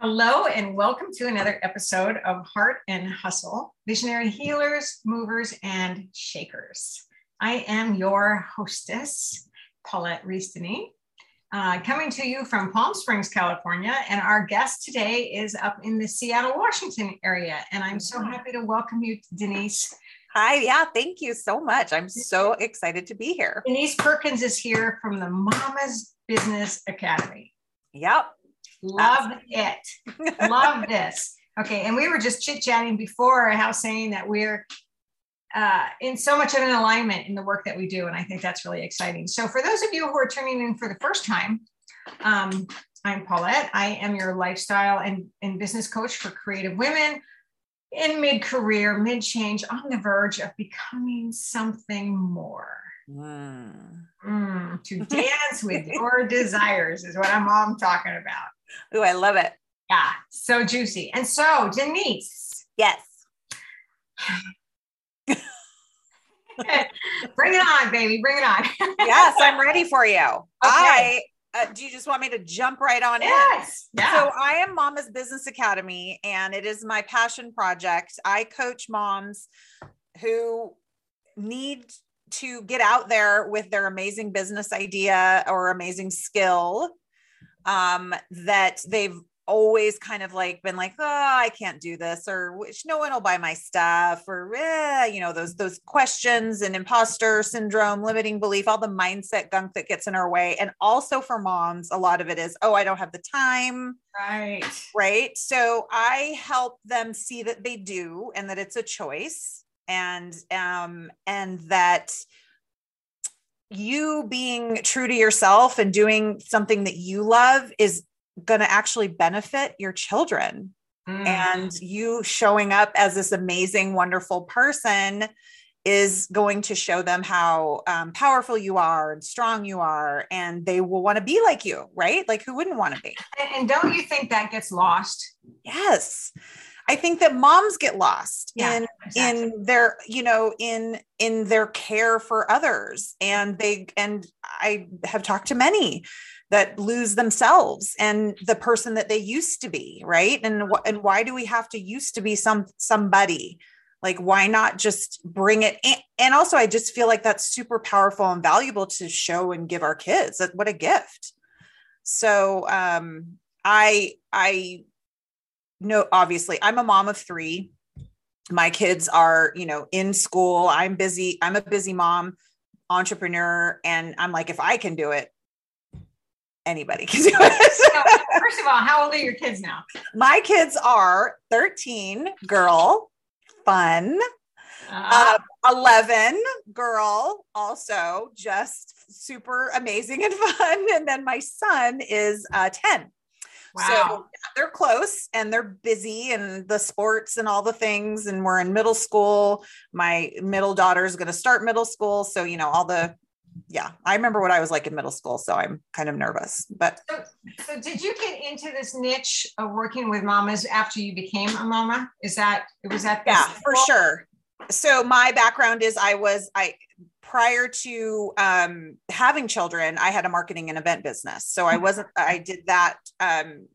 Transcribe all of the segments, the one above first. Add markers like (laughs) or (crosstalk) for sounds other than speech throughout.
Hello, and welcome to another episode of Heart and Hustle Visionary Healers, Movers, and Shakers. I am your hostess, Paulette Reese uh, coming to you from Palm Springs, California. And our guest today is up in the Seattle, Washington area. And I'm so happy to welcome you, Denise. Hi, yeah, thank you so much. I'm so excited to be here. Denise Perkins is here from the Mama's Business Academy. Yep. Love it. Love this. Okay. And we were just chit chatting before how saying that we're uh, in so much of an alignment in the work that we do. And I think that's really exciting. So, for those of you who are tuning in for the first time, um, I'm Paulette. I am your lifestyle and, and business coach for creative women in mid career, mid change, on the verge of becoming something more. Mm. Mm, to (laughs) dance with your desires is what I'm, I'm talking about. Oh, I love it. Yeah, so juicy. And so, Denise. Yes. (laughs) Bring it on, baby. Bring it on. (laughs) yes, I'm ready for you. Okay. I uh, do you just want me to jump right on yes. in? Yeah. So I am Mama's Business Academy and it is my passion project. I coach moms who need to get out there with their amazing business idea or amazing skill um, that they've always kind of like been like, oh, I can't do this, or which no one will buy my stuff, or eh, you know, those those questions and imposter syndrome, limiting belief, all the mindset gunk that gets in our way. And also for moms, a lot of it is, oh, I don't have the time. Right. Right. So I help them see that they do and that it's a choice and um and that you being true to yourself and doing something that you love is going to actually benefit your children. Mm. And you showing up as this amazing, wonderful person is going to show them how um, powerful you are and strong you are, and they will want to be like you, right? Like, who wouldn't want to be? And don't you think that gets lost? Yes. I think that moms get lost yeah, in exactly. in their you know in in their care for others. And they and I have talked to many that lose themselves and the person that they used to be right? And and why do we have to used to be some somebody? Like why not just bring it in? and also I just feel like that's super powerful and valuable to show and give our kids. What a gift. So um I I no, obviously, I'm a mom of three. My kids are, you know, in school. I'm busy. I'm a busy mom, entrepreneur. And I'm like, if I can do it, anybody can do it. (laughs) so, first of all, how old are your kids now? My kids are 13, girl, fun. Uh, uh, 11 girl also just super amazing and (laughs) fun and then my son is uh, 10 Wow. So they're close and they're busy and the sports and all the things. And we're in middle school. My middle daughter is going to start middle school. So, you know, all the, yeah, I remember what I was like in middle school. So I'm kind of nervous. But so, so did you get into this niche of working with mamas after you became a mama? Is that, it was that, yeah, for sure. So my background is I was, I, prior to um, having children, I had a marketing and event business. So I wasn't, I did that um,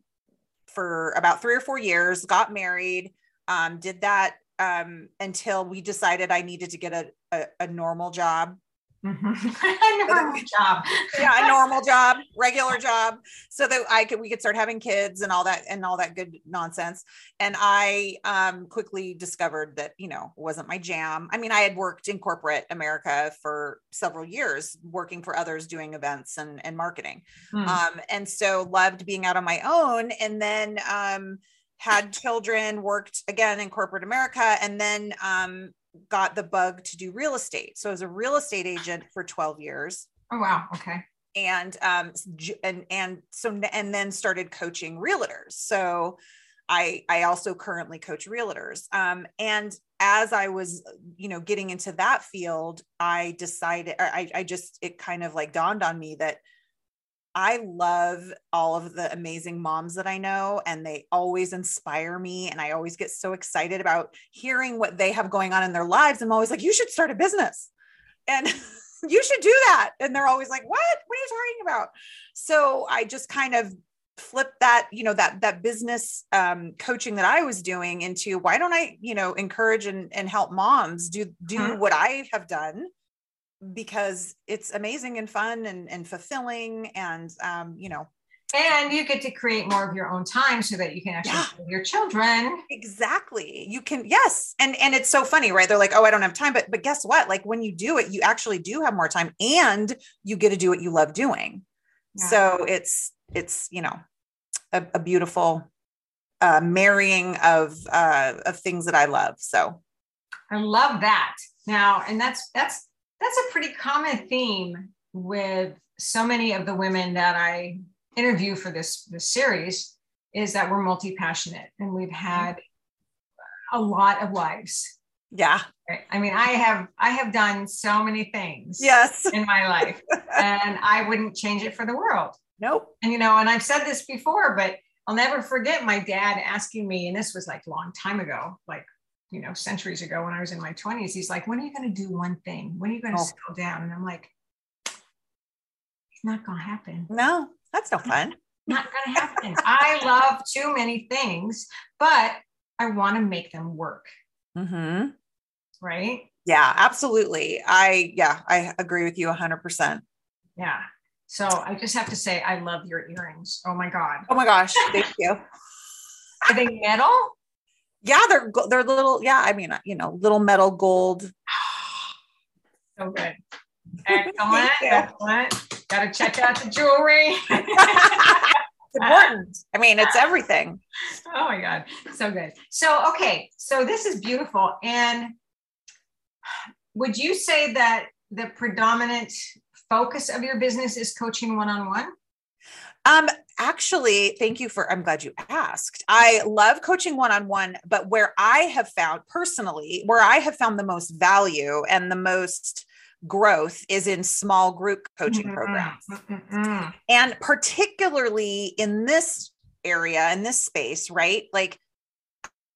for about three or four years, got married, um, did that um, until we decided I needed to get a, a, a normal job Mm-hmm. (laughs) (laughs) a normal job. yeah, a normal (laughs) job, regular job, so that I could we could start having kids and all that and all that good nonsense. And I um, quickly discovered that you know wasn't my jam. I mean, I had worked in corporate America for several years, working for others, doing events and and marketing, hmm. um, and so loved being out on my own. And then um, had children, worked again in corporate America, and then um, got the bug to do real estate. So I was a real estate agent for 12 years. Oh wow. Okay. And um and and so and then started coaching realtors. So I I also currently coach realtors. Um and as I was you know getting into that field, I decided I I just it kind of like dawned on me that I love all of the amazing moms that I know, and they always inspire me. And I always get so excited about hearing what they have going on in their lives. I'm always like, you should start a business and (laughs) you should do that. And they're always like, what? What are you talking about? So I just kind of flip that you know that that business um, coaching that i was doing into why don't i you know encourage and, and help moms do do mm-hmm. what i have done because it's amazing and fun and, and fulfilling and um, you know. And you get to create more of your own time so that you can actually yeah. your children. Exactly. You can yes. And and it's so funny right? They're like oh i don't have time. But but guess what? Like when you do it you actually do have more time and you get to do what you love doing. Yeah. so it's it's you know a, a beautiful uh, marrying of uh, of things that I love. So. I love that. Now, and that's that's that's a pretty common theme with so many of the women that I interview for this this series is that we're multi passionate and we've mm-hmm. had a lot of lives. Yeah. I mean, I have I have done so many things yes in my life (laughs) and I wouldn't change it for the world. Nope. And you know, and I've said this before, but I'll never forget my dad asking me, and this was like a long time ago, like you know, centuries ago when I was in my 20s. He's like, When are you going to do one thing? When are you going to oh. settle down? And I'm like, It's not going to happen. No, that's no fun. Not going to happen. I love too many things, but I want to make them work. Mm-hmm. Right? Yeah, absolutely. I, yeah, I agree with you 100%. Yeah. So I just have to say, I love your earrings. Oh my God. Oh my gosh. Thank you. Are they metal? Yeah, they're they're little. Yeah, I mean, you know, little metal gold. (sighs) So good. Excellent. Excellent. Got to check out the jewelry. (laughs) (laughs) important. I mean, it's everything. Oh my God. So good. So, okay. So this is beautiful. And would you say that the predominant focus of your business is coaching one-on-one? Um, actually, thank you for, I'm glad you asked. I love coaching one on one, but where I have found personally, where I have found the most value and the most growth is in small group coaching mm-hmm. programs. Mm-hmm. And particularly in this area, in this space, right? Like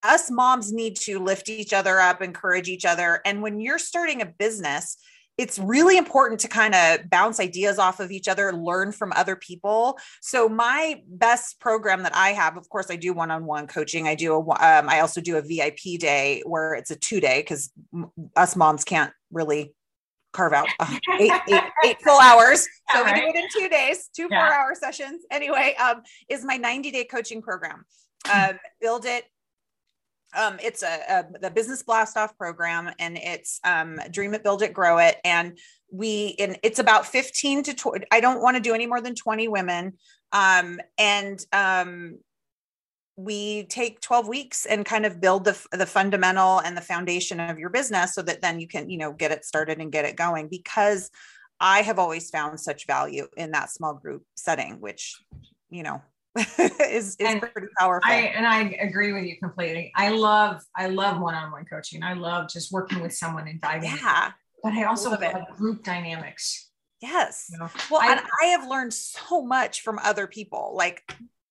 us moms need to lift each other up, encourage each other. And when you're starting a business, it's really important to kind of bounce ideas off of each other, learn from other people. So my best program that I have, of course, I do one-on-one coaching. I do a, um, I also do a VIP day where it's a two day because us moms can't really carve out uh, eight, eight, (laughs) eight full hours. So right. we do it in two days, two yeah. four hour sessions. Anyway, um, is my 90 day coaching program. Um, build it um, it's a, a, the business blast off program and it's um, dream it build it grow it and we and it's about 15 to 20 i don't want to do any more than 20 women um, and um, we take 12 weeks and kind of build the, the fundamental and the foundation of your business so that then you can you know get it started and get it going because i have always found such value in that small group setting which you know (laughs) is, is pretty powerful. I, and I agree with you completely. I love, I love one-on-one coaching. I love just working with someone and diving. Yeah. In. But I also love, love group dynamics. Yes. You know? Well, I, and I have learned so much from other people. Like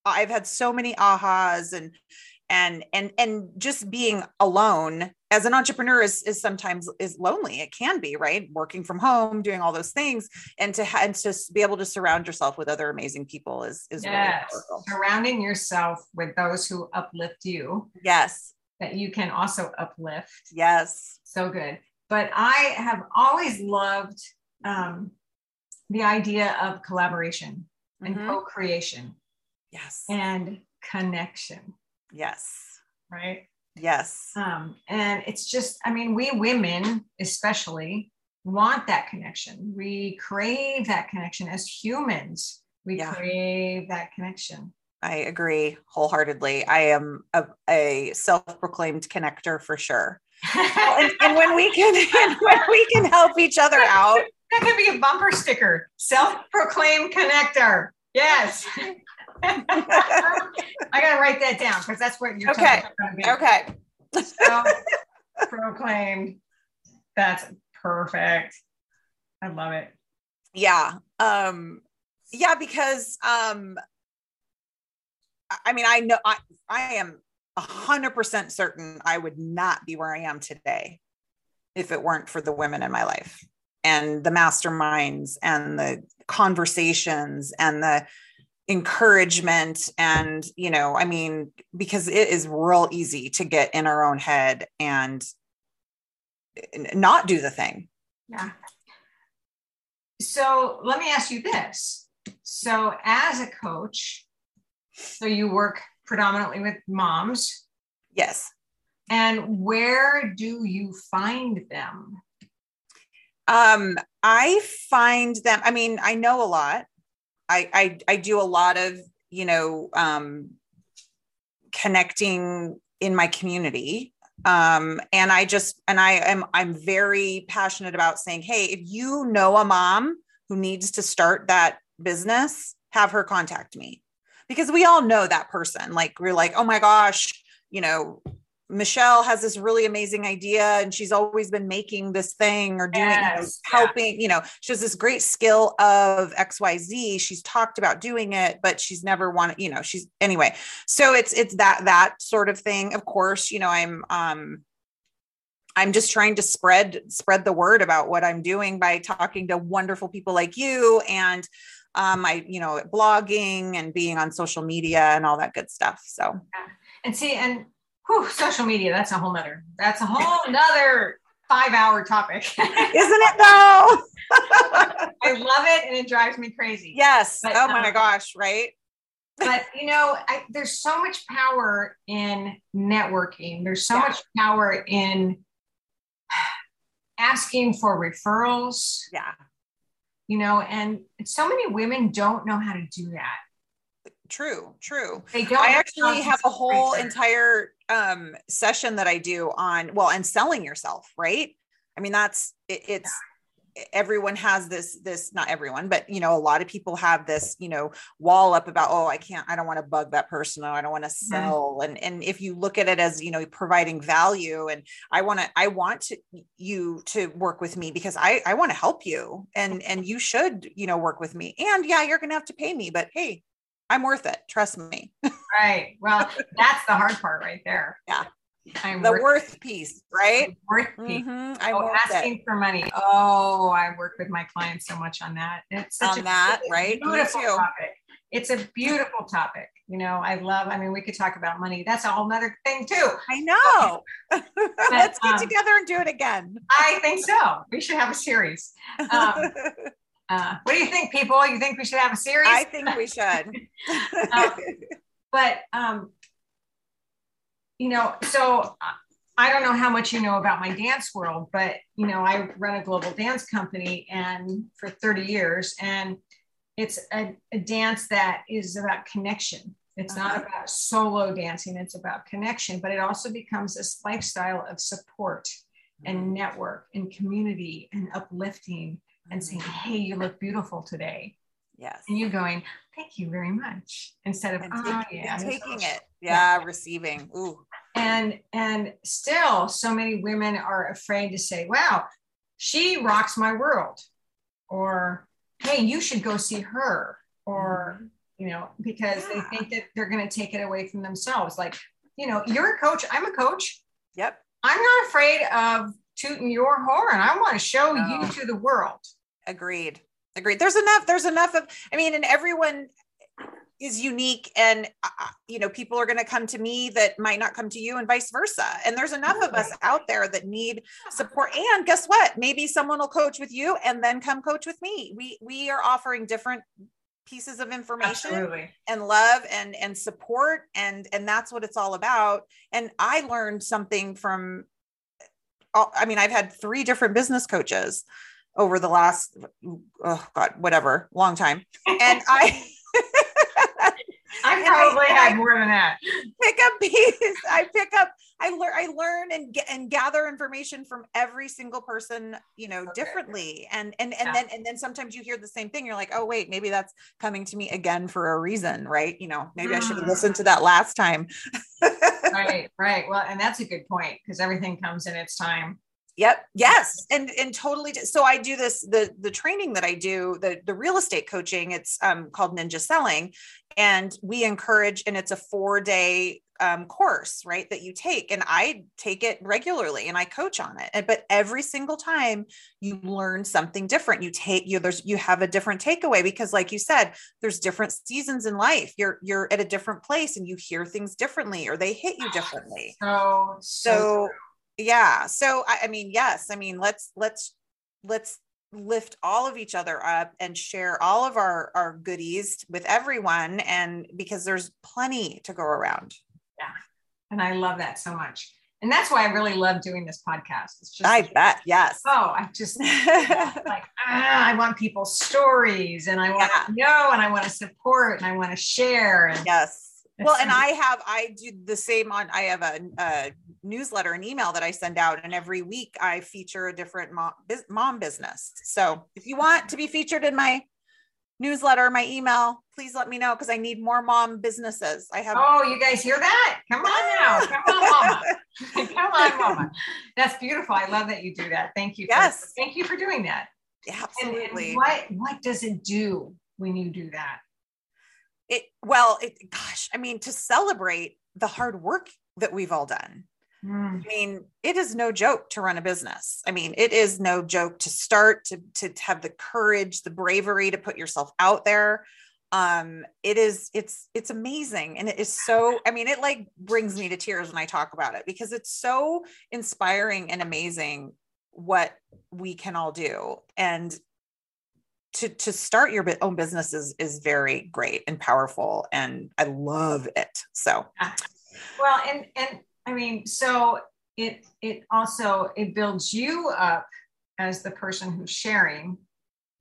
I've had so many ahas and and and and just being alone as an entrepreneur is, is sometimes is lonely. It can be right? Working from home doing all those things and to and to be able to surround yourself with other amazing people is is yes. really surrounding yourself with those who uplift you yes. that you can also uplift. Yes. So good. But i have always loved um, the idea of collaboration and mm-hmm. co-creation yes. and connection. Yes. Right. Yes. Um, and it's just, I mean, we women especially want that connection. We crave that connection as humans. We yeah. crave that connection. I agree wholeheartedly. I am a, a self-proclaimed connector for sure. and, and, when we can (laughs) when we can help each other out. That could be a bumper sticker. Self-proclaimed connector. Yes. (laughs) (laughs) I gotta write that down because that's what you're okay. Okay. So, proclaimed. That's perfect. I love it. Yeah. Um, yeah, because um I mean I know I I am a hundred percent certain I would not be where I am today if it weren't for the women in my life and the masterminds and the conversations and the encouragement and you know i mean because it is real easy to get in our own head and not do the thing. Yeah. So let me ask you this. So as a coach so you work predominantly with moms? Yes. And where do you find them? Um i find them i mean i know a lot I, I I do a lot of you know um, connecting in my community um, and I just and I am I'm very passionate about saying, hey, if you know a mom who needs to start that business, have her contact me because we all know that person. Like we're like, oh my gosh, you know, Michelle has this really amazing idea and she's always been making this thing or doing yes, you know, helping, you know, she has this great skill of XYZ. She's talked about doing it, but she's never wanted, you know, she's anyway. So it's it's that that sort of thing. Of course, you know, I'm um I'm just trying to spread spread the word about what I'm doing by talking to wonderful people like you and um I, you know, blogging and being on social media and all that good stuff. So yeah. and see and whew, social media, that's a whole nother, that's a whole nother five hour topic. (laughs) Isn't it though? (laughs) I love it and it drives me crazy. Yes. But, oh my um, gosh, right? but you know, I, there's so much power in networking. There's so yeah. much power in asking for referrals. Yeah. You know, and so many women don't know how to do that. True, true. They don't I actually have a whole entire um session that I do on well and selling yourself, right? I mean that's it, it's everyone has this this not everyone but you know a lot of people have this you know wall up about oh I can't I don't want to bug that person or I don't want to mm-hmm. sell and and if you look at it as you know providing value and I want to I want to, you to work with me because I I want to help you and and you should you know work with me and yeah you're going to have to pay me but hey I'm worth it. Trust me. (laughs) right. Well, that's the hard part right there. Yeah. I'm the worth, worth piece, right? Worth piece. Mm-hmm. I'm oh, asking it. for money. Oh, I work with my clients so much on that. It's such on a, that, right? Beautiful topic. It's a beautiful topic. You know, I love, I mean, we could talk about money. That's a whole nother thing too. I know. (laughs) but, Let's get um, together and do it again. I think so. We should have a series. Um, (laughs) uh, what do you think, people? You think we should have a series? I think we should. um, (laughs) but um, you know, so uh, I don't know how much you know about my dance world, but you know, I run a global dance company and for 30 years, and it's a, a dance that is about connection. It's uh-huh. not about solo dancing, it's about connection, but it also becomes this lifestyle of support and mm-hmm. network and community and uplifting and saying, Hey, you look beautiful today. Yes. And you going, Thank you very much. Instead of oh, yeah, taking it. Yeah, yeah, receiving. Ooh. And and still so many women are afraid to say, Wow, she rocks my world. Or hey, you should go see her. Or, mm-hmm. you know, because yeah. they think that they're gonna take it away from themselves. Like, you know, you're a coach, I'm a coach. Yep. I'm not afraid of tooting your horn. I want to show oh. you to the world. Agreed. Agreed. There's enough. There's enough of, I mean, and everyone is unique and uh, uh you know people are going to come to me that might not come to you and vice versa and there's enough of us out there that need support and guess what maybe someone will coach with you and then come coach with me we we are offering different pieces of information Absolutely. and love and and support and and that's what it's all about and i learned something from i mean i've had three different business coaches over the last oh god whatever long time and i I (laughs) probably I, had more than that. Pick up pieces. I pick up. I learn. I learn and get and gather information from every single person. You know, okay. differently. And and and yeah. then and then sometimes you hear the same thing. You're like, oh wait, maybe that's coming to me again for a reason, right? You know, maybe mm. I should have listened to that last time. (laughs) right. Right. Well, and that's a good point because everything comes in its time. Yep. Yes. And and totally. So I do this the the training that I do the the real estate coaching. It's um, called Ninja Selling, and we encourage. And it's a four day um, course, right, that you take. And I take it regularly and I coach on it. And, but every single time you learn something different, you take you there's you have a different takeaway because like you said, there's different seasons in life. You're you're at a different place and you hear things differently or they hit you differently. So so, so yeah. So I, I mean, yes, I mean, let's let's let's lift all of each other up and share all of our our goodies with everyone and because there's plenty to go around yeah and i love that so much and that's why i really love doing this podcast it's just i bet yes oh i just (laughs) like ah, i want people's stories and i want yeah. to know and i want to support and i want to share and yes well and i have i do the same on i have a, a, newsletter and email that i send out and every week i feature a different mom, mom business. So if you want to be featured in my newsletter my email please let me know because i need more mom businesses. I have oh you guys hear that? Come on (laughs) now. Come on mama. Come on mama. That's beautiful. I love that you do that. Thank you for, yes. thank you for doing that. Yeah, absolutely. and, and what what does it do when you do that? It well it gosh i mean to celebrate the hard work that we've all done mm. i mean it is no joke to run a business. I mean it is no joke to start to to have the courage the bravery to put yourself out there. Um it is it's it's amazing. And it is so i mean it like brings me to tears when i talk about it because it's so inspiring and amazing what we can all do. And to to start your own business is is very great and powerful and i love it. So. Well and and i mean so it it also it builds you up as the person who's sharing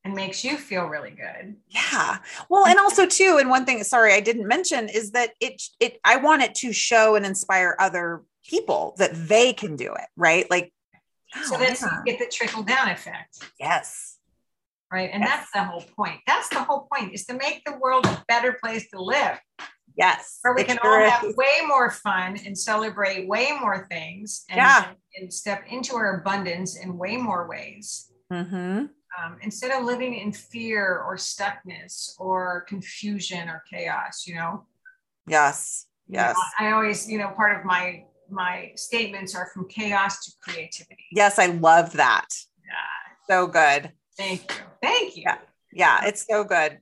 and makes you feel really good yeah well and also too and one thing sorry i didn't mention is that it it i want it to show and inspire other people that they can do it right like so oh, that's yeah. you get the trickle down effect yes right? And yes. that's the whole point. That's the whole point is to make the world a better place to live. Yes. Where we can all have way more fun and celebrate way more things and, yeah. and step into our abundance in way more ways. Mm-hmm. Um, instead of living in fear or stuckness or confusion or chaos, you know? Yes. Yes. You know, I always, you know, part of my my statements are from chaos to creativity. Yes, I love that. Yeah. So good. Thank you. Thank you. Yeah, yeah it's so good.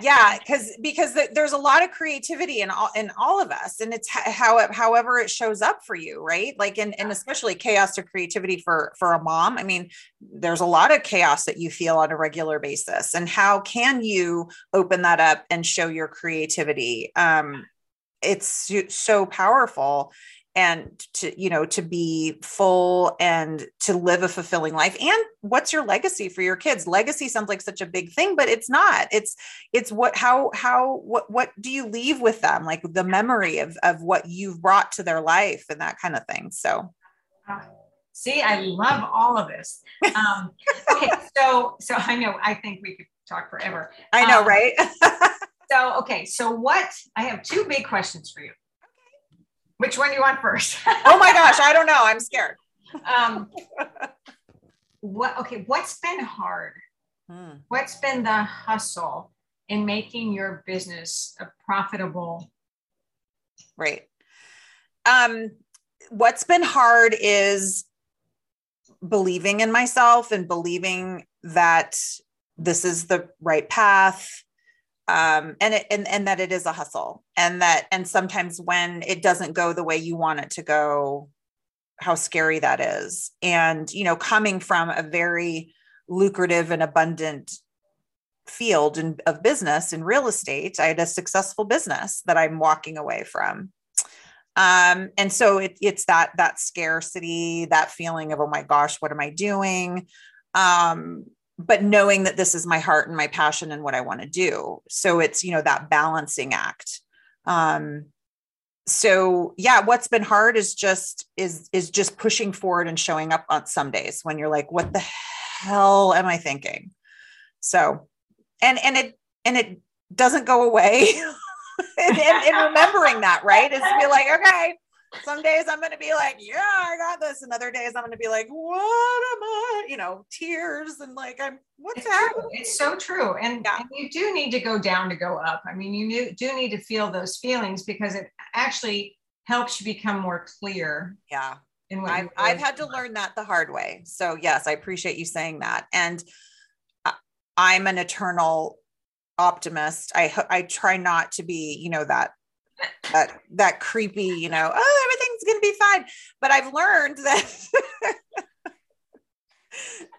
Yeah, because because there's a lot of creativity in all in all of us, and it's how it, however it shows up for you, right? Like, and and especially chaos or creativity for for a mom. I mean, there's a lot of chaos that you feel on a regular basis, and how can you open that up and show your creativity? Um, it's so powerful and to you know to be full and to live a fulfilling life. And what's your legacy for your kids? Legacy sounds like such a big thing but it's not. It's it's what how how what what do you leave with them? Like the memory of of what you've brought to their life and that kind of thing. So. See i love all of this. Um okay (laughs) so so i know i think we could talk forever. I know um, right? (laughs) So okay so what i have two big questions for you which one do you want first? (laughs) oh my gosh, I don't know. I'm scared. Um, (laughs) what? Okay, what's been hard? Hmm. What's been the hustle in making your business a profitable? Right. Um, what's been hard is believing in myself and believing that this is the right path um, and it, and and that it is a hustle, and that and sometimes when it doesn't go the way you want it to go, how scary that is. And you know, coming from a very lucrative and abundant field in, of business in real estate, I had a successful business that I'm walking away from. Um, and so it, it's that that scarcity, that feeling of oh my gosh, what am I doing? Um, but knowing that this is my heart and my passion and what I want to do. So it's, you know, that balancing act. Um, so yeah, what's been hard is just is is just pushing forward and showing up on some days when you're like, what the hell am I thinking? So and and it and it doesn't go away. (laughs) and, and, and, remembering that, right? Is be like, okay, some days I'm going to be like, yeah, I got this. And other days I'm going to be like, what am I? You know, tears and like, I'm, what's it's happening? True. It's so true. And, yeah. and, you do need to go down to go up. I mean, you do need to feel those feelings because it actually helps you become more clear. Yeah. I've, I've had to learn that the hard way. So yes, I appreciate you saying that. And I'm an eternal optimist. I I try not to be, you know, that that that creepy, you know, oh, everything's going to be fine. But I've learned (laughs) that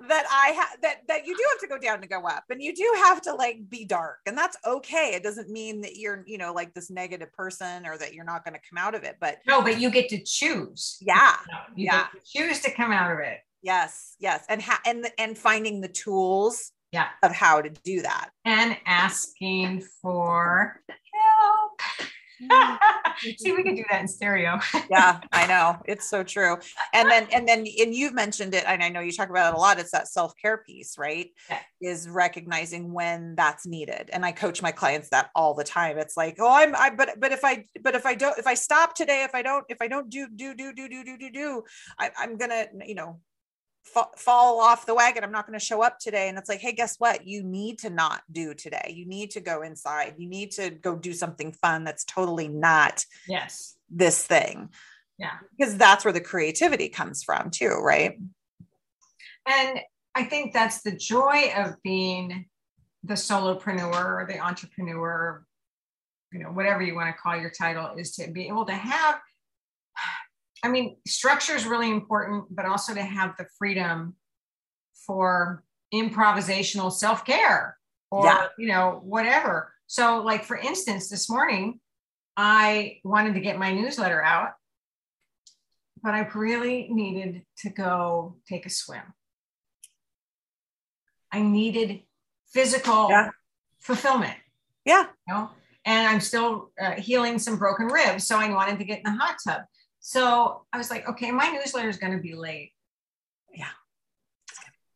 that I have that that you do have to go down to go up, and you do have to like be dark, and that's okay. It doesn't mean that you're, you know, like this negative person or that you're not going to come out of it. But no, but you get to choose. Yeah, you yeah, choose to come out of it. Yes, yes, and ha- and and finding the tools yeah of how to do that and asking for help See, we could do that in stereo. yeah, I (laughs) know. It's so true. And then, and then, and you've mentioned it, and I know you talk about it a lot. It's that self care piece, right? Yeah. Is recognizing when that's needed. And I coach my clients that all the time. It's like, oh, I'm, I, but, but if I, but if I don't, if I stop today, if I don't, if I don't do, do, do, do, do, do, do, do, I, I'm gonna, you know, fall off the wagon. I'm not going to show up today. And it's like, hey, guess what? You need to not do today. You need to go inside. You need to go do something fun that's totally not yes this thing. Yeah. Because that's where the creativity comes from too, right? And I think that's the joy of being the solopreneur or the entrepreneur, you know, whatever you want to call your title, is to be able to have I mean, structure is really important, but also to have the freedom for improvisational self care or, yeah. you know, whatever. So, like, for instance, this morning, I wanted to get my newsletter out, but I really needed to go take a swim. I needed physical yeah. fulfillment. Yeah. You know? And I'm still uh, healing some broken ribs. So I wanted to get in the hot tub. So I was like, okay, my newsletter is going to be late. Yeah.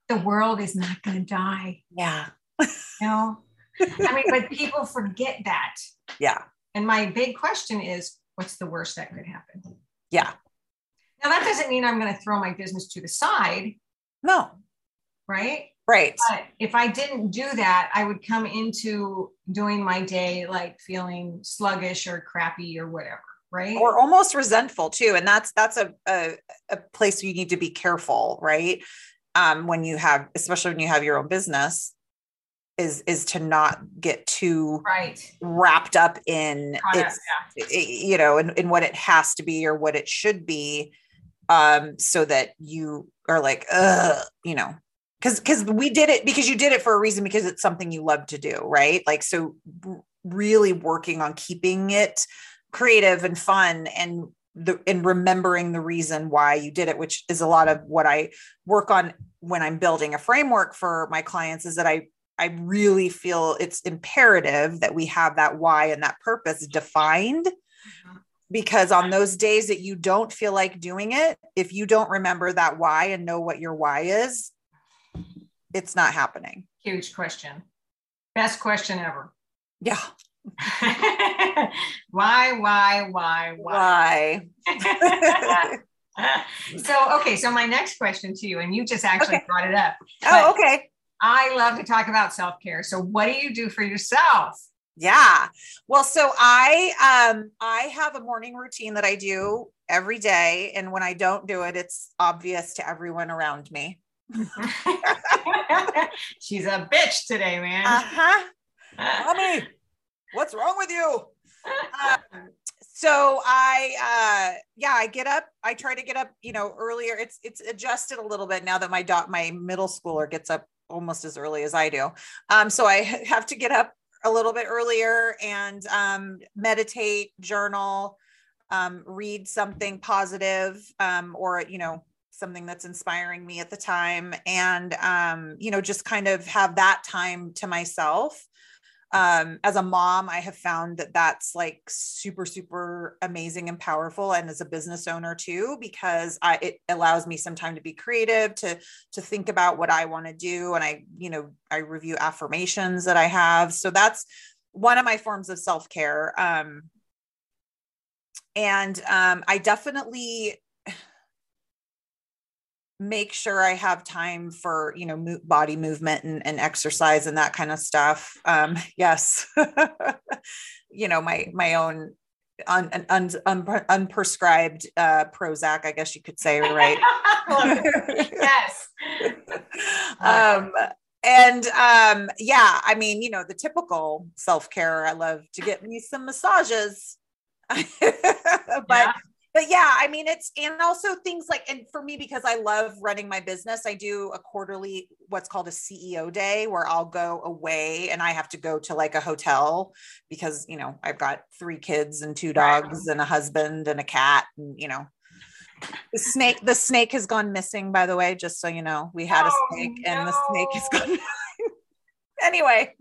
The world is not going to die. Yeah. you know? I mean, but people forget that. Yeah. And my big question is what's the worst that could happen? Yeah. Now, that doesn't mean I'm going to throw my business to the side. No. Right. Right. But if I didn't do that, I would come into doing my day like feeling sluggish or crappy or whatever right? Or almost resentful too and that's that's a, a, a place you need to be careful right? Um, when you have especially when you have your own business is is to not get too right. wrapped up in Product, its yeah. you know in, in what it has to be or what it should be um so that you are like uh you know? Because because we did it because you did it for a reason because it's something you love to do right? Like so really working on keeping it creative and fun and the in remembering the reason why you did it which is a lot of what i work on when i'm building a framework for my clients is that i i really feel it's imperative that we have that why and that purpose defined. Mm-hmm. because on those days that you don't feel like doing it if you don't remember that why and know what your why is it's not happening. Huge question. Best question ever. Yeah (laughs) why, why, why, why? Why? (laughs) so, okay. So, my next question to you, and you just actually okay. brought it up. Oh, okay. I love to talk about self care. So, what do you do for yourself? Yeah. Well, so I um I have a morning routine that I do every day and when I don't do it it's obvious to everyone around me. (laughs) She's a bitch today, man. Uh-huh. Mommy, what's wrong with you? Um, so I, uh, yeah, I get up. I try to get up, you know, earlier. It's it's adjusted a little bit now that my dot my middle schooler gets up almost as early as I do. Um, so I (laughs) have to get up a little bit earlier and um, meditate, journal, um, read something positive, um, or you know, something that's inspiring me at the time, and um, you know, just kind of have that time to myself um, as a mom i have found that that's like super super amazing and powerful and as a business owner too because i it allows me some time to be creative to to think about what i want to do and i you know i review affirmations that i have. So that's one of my forms of self-care um and um, I definitely make sure I have time for you know mo- body movement and, and, exercise and that kind of stuff. Um, (laughs) yes, (laughs) you know my my own un, un, un, unprescribed uh, Prozac, I guess you could say, (laughs) right? yes. um, and um, yeah, I mean, you know, the typical self care. I love to get me some massages, but yeah but yeah, I mean, it's and also things like, and for me, because I love running my business, I do a quarterly, what's called a CEO day, where I'll go away and I have to go to like a hotel because, you know, I've got three kids and two dogs and a husband and a cat, and, you know, the snake, the snake has gone missing, by the way, just so you know, we had a oh, snake no. and the snake is gone. (laughs) anyway,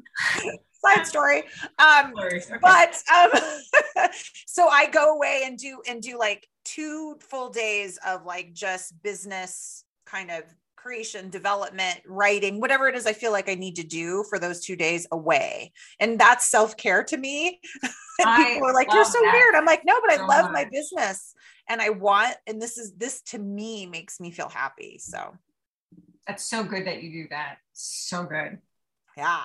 side story. Um, okay. but um, (laughs) so I go away and do and do like two full days of like just business kind of creation, development, writing, whatever it is I feel like I need to do for those two days away. And that's self care to me. (laughs) people are like, you're so that. weird. I'm like, no, but I so love much. my business and I want, and this is, this to me makes me feel happy. So that's so good that you do that. So good. Yeah.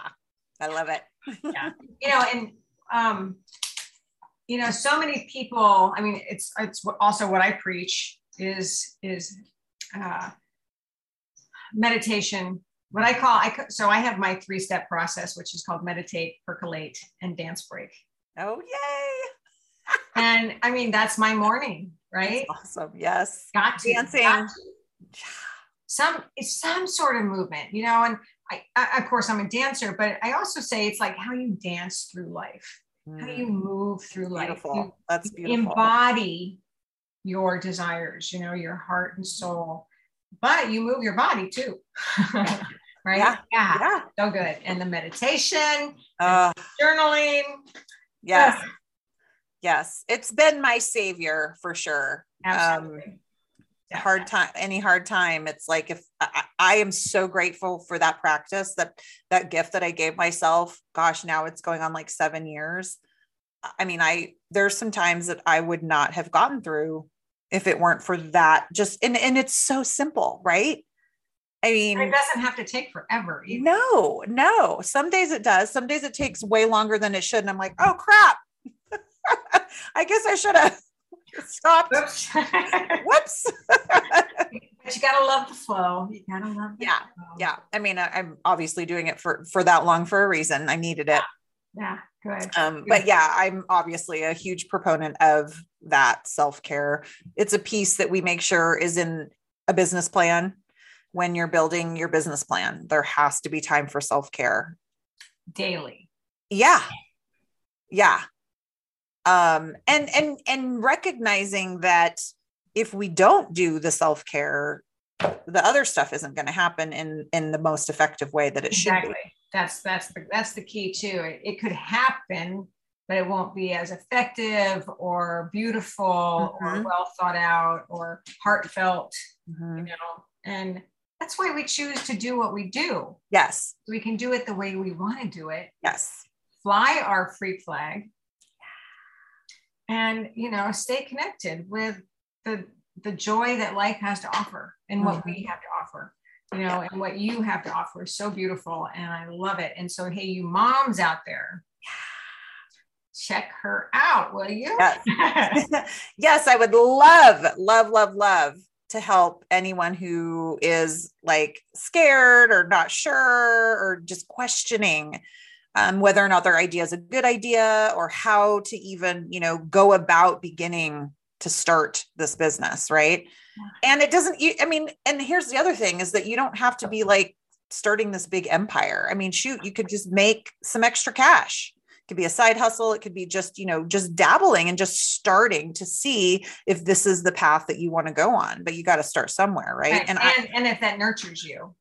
I love it. Yeah. You know, and um, you know, so many people. I mean, it's it's also what I preach is is uh, meditation. What I call I so I have my three step process, which is called meditate, percolate, and dance break. Oh yay! (laughs) and I mean, that's my morning, right? That's awesome. Yes. Got to dancing. Got to. Some it's some sort of movement, you know, and I, I, of course, I'm a dancer, but I also say it's like how you dance through life, mm. how you mm. move through beautiful. life. You, That's beautiful. Embody your desires, you know, your heart and soul, but you move your body too. (laughs) right? Yeah. yeah. yeah. So good. And the meditation, uh, journaling. Yes. yes. It's been my savior for sure. Absolutely. Um, hard time any hard time it's like if I, I, am so grateful for that practice that that gift that i gave myself gosh now it's going on like seven years. I mean i there's some times that i would not have gotten through if it weren't for that just and, and it's so simple right? I mean it doesn't have to take forever either. no no. Some days it does. Some days it takes way longer than it should and i'm like oh crap. (laughs) I guess i should have (laughs) Stop. Whoops. (laughs) Whoops. (laughs) but you gotta love the flow. You gotta love. yeah, flow. yeah. I mean, I, am obviously doing it for for that long for a reason. I needed it. Yeah, good. Um, good. but yeah, I'm obviously a huge proponent of that self care. It's a piece that we make sure is in a business plan. When you're building your business plan, there has to be time for self care daily. Yeah, yeah um and and and recognizing that if we don't do the self-care the other stuff isn't going to happen in in the most effective way that it exactly. should be. That's that's the that's the key too. It, it could happen but it won't be as effective or beautiful mm-hmm. or well thought out or heartfelt mm-hmm. you know and that's why we choose to do what we do. Yes. We can do it the way we want to do it. Yes. Fly our free flag and you know stay connected with the the joy that life has to offer and what mm-hmm. we have to offer you know and what you have to offer is so beautiful and i love it. And so hey you moms out there check her out will you? Yes, (laughs) (laughs) yes i would love love love love to help anyone who is like scared or not sure or just questioning um, whether or not their idea is a good idea or how to even you know go about beginning to start this business right? And it doesn't i mean and here's the other thing is that you don't have to be like starting this big empire. I mean shoot you could just make some extra cash. It could be a side hustle. It could be just you know just dabbling and just starting to see if this is the path that you want to go on but you got to start somewhere right, right. And, and, I, and if that nurtures you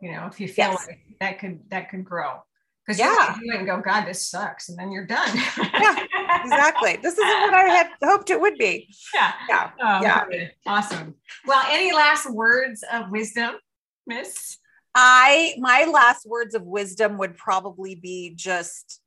you know if you feel yes. like that could that could grow because yeah. you do it and go, God, this sucks, and then you're done. yeah, exactly. This isn't what I had hoped it would be. (laughs) Yeah, yeah, oh, yeah. Awesome. Well, any last words of wisdom, Miss? I my last words of wisdom would probably be just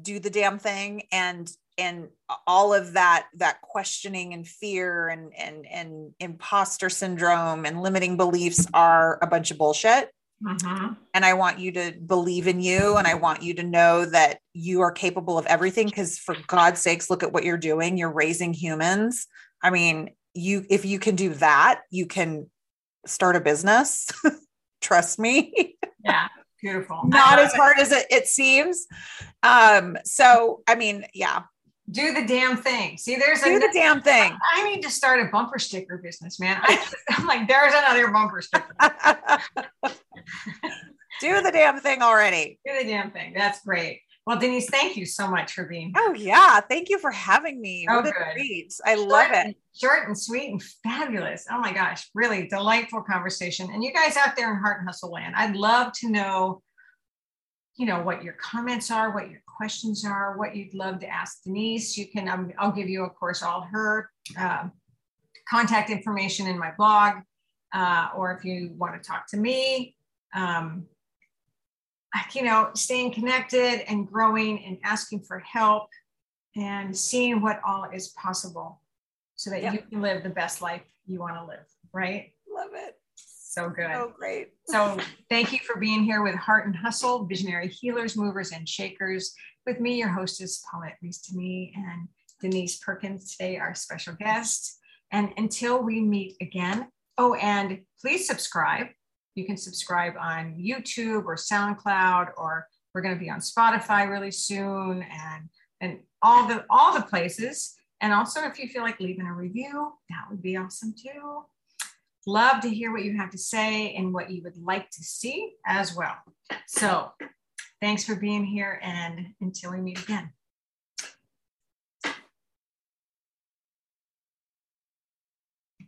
do the damn thing and and all of that that questioning and fear and and and imposter syndrome and limiting beliefs are a bunch of bullshit mm-hmm. and i want you to believe in you and i want you to know that you are capable of everything because for god's sakes look at what you're doing. You're raising humans. I mean you if you can do that you can start a business. (laughs) Trust me. Yeah beautiful. Not as hard as it, it seems. Um so i mean yeah do the damn thing. See, there's do the damn thing. I need to start a bumper sticker business, man. I, (laughs) am like, there's another bumper sticker. (laughs) do the damn thing already. Do the damn thing. That's great. Well, Denise, thank you so much for being here. Oh yeah, thank you for having me. Oh, what good. I short love it. Short and sweet and fabulous. Oh my gosh, really delightful conversation. And you guys out there in Heart and Hustle Land, I'd love to know, you know, what your comments are, what your questions are, what you'd love to ask Denise. You can, um, I'll give you, of course, all her uh, contact information in my blog, uh, or if you want to talk to me. Um, you know, staying connected and growing and asking for help and seeing what all is possible so that yep. you can live the best life you want to live, right? Love it. So good. Oh, great. (laughs) so thank you for being here with Heart and Hustle, Visionary Healers, Movers, and Shakers. With me, your hostess, Paulette Reese to me and Denise Perkins, today, our special guest. And until we meet again, oh, and please subscribe you can subscribe on YouTube or SoundCloud, or we're going to be on Spotify really soon, and and all the all the places. And also, if you feel like leaving a review, that would be awesome too. Love to hear what you have to say and what you would like to see as well. So, thanks for being here, and until we meet again.